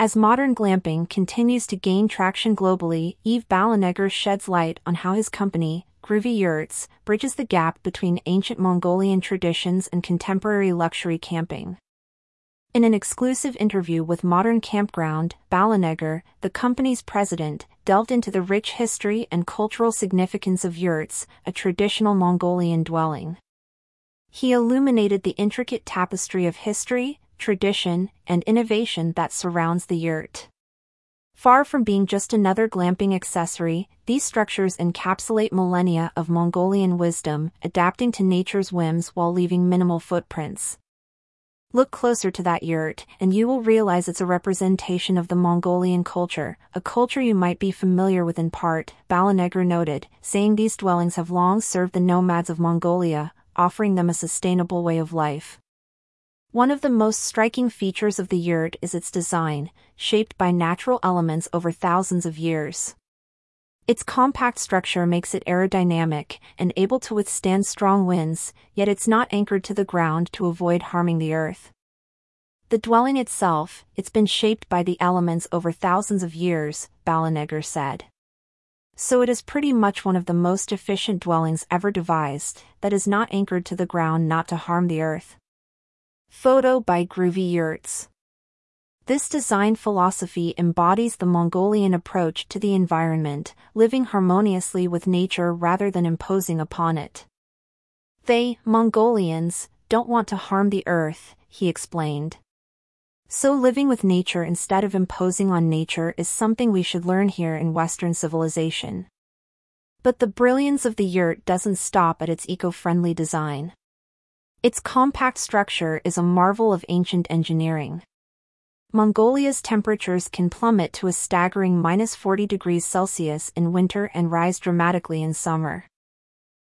As modern glamping continues to gain traction globally, Yves Ballenegger sheds light on how his company, Groovy Yurts, bridges the gap between ancient Mongolian traditions and contemporary luxury camping. In an exclusive interview with Modern Campground, Ballenegger, the company's president, delved into the rich history and cultural significance of yurts, a traditional Mongolian dwelling. He illuminated the intricate tapestry of history, tradition, and innovation that surrounds the yurt. Far from being just another glamping accessory, these structures encapsulate millennia of Mongolian wisdom, adapting to nature's whims while leaving minimal footprints. Look closer to that yurt, and you will realize it's a representation of the Mongolian culture, a culture you might be familiar with in part, Ballenegger noted, saying these dwellings have long served the nomads of Mongolia, offering them a sustainable way of life. One of the most striking features of the yurt is its design, shaped by natural elements over thousands of years. Its compact structure makes it aerodynamic and able to withstand strong winds, yet it's not anchored to the ground to avoid harming the earth. The dwelling itself, it's been shaped by the elements over thousands of years, Ballenegger said. So it is pretty much one of the most efficient dwellings ever devised, that is not anchored to the ground not to harm the earth. Photo by Groovy Yurts. This design philosophy embodies the Mongolian approach to the environment, living harmoniously with nature rather than imposing upon it. They, Mongolians, don't want to harm the earth, he explained. So living with nature instead of imposing on nature is something we should learn here in Western civilization. But the brilliance of the yurt doesn't stop at its eco-friendly design. Its compact structure is a marvel of ancient engineering. Mongolia's temperatures can plummet to a staggering minus 40 degrees Celsius in winter and rise dramatically in summer.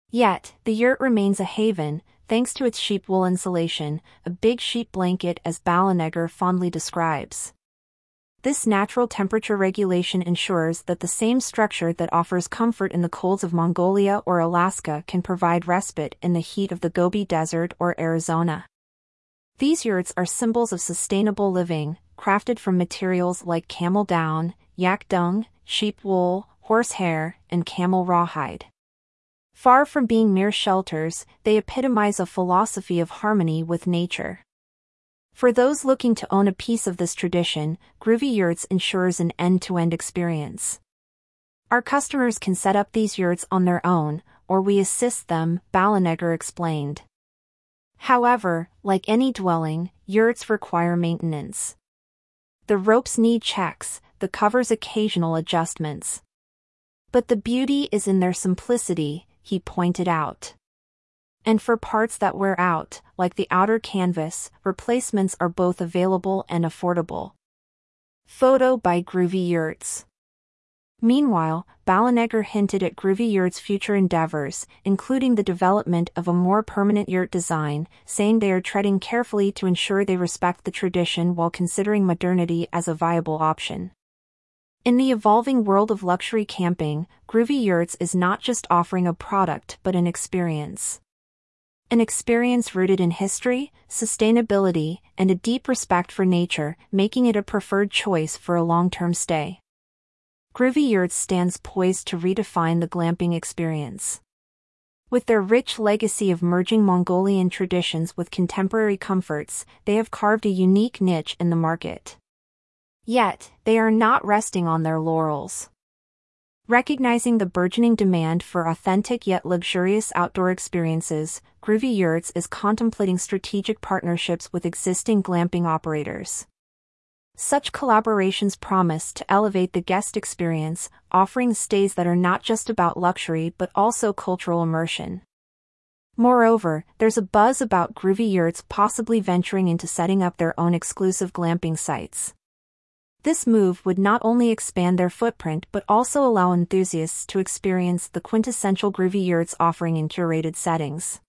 Yet, the yurt remains a haven, thanks to its sheep wool insulation, a big sheep blanket as Ballenegger fondly describes. This natural temperature regulation ensures that the same structure that offers comfort in the colds of Mongolia or Alaska can provide respite in the heat of the Gobi Desert or Arizona. These yurts are symbols of sustainable living, crafted from materials like camel down, yak dung, sheep wool, horsehair, and camel rawhide. Far from being mere shelters, they epitomize a philosophy of harmony with nature. For those looking to own a piece of this tradition, Groovy Yurts ensures an end-to-end experience. Our customers can set up these yurts on their own, or we assist them, Ballenegger explained. However, like any dwelling, yurts require maintenance. The ropes need checks, the covers occasional adjustments. But the beauty is in their simplicity, he pointed out. And for parts that wear out, like the outer canvas, replacements are both available and affordable. Photo by Groovy Yurts. Meanwhile, Ballenegger hinted at Groovy Yurt's future endeavors, including the development of a more permanent yurt design, saying they are treading carefully to ensure they respect the tradition while considering modernity as a viable option. In the evolving world of luxury camping, Groovy Yurts is not just offering a product but an experience an experience rooted in history, sustainability, and a deep respect for nature, making it a preferred choice for a long-term stay. Groovy Yurts stands poised to redefine the glamping experience. With their rich legacy of merging Mongolian traditions with contemporary comforts, they have carved a unique niche in the market. Yet, they are not resting on their laurels. Recognizing the burgeoning demand for authentic yet luxurious outdoor experiences, Groovy Yurts is contemplating strategic partnerships with existing glamping operators. Such collaborations promise to elevate the guest experience, offering stays that are not just about luxury but also cultural immersion. Moreover, there's a buzz about Groovy Yurts possibly venturing into setting up their own exclusive glamping sites. This move would not only expand their footprint but also allow enthusiasts to experience the quintessential groovy yurts offering in curated settings.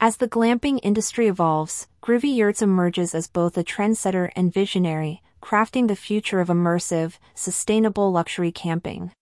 As the glamping industry evolves, Groovy Yurts emerges as both a trendsetter and visionary, crafting the future of immersive, sustainable luxury camping.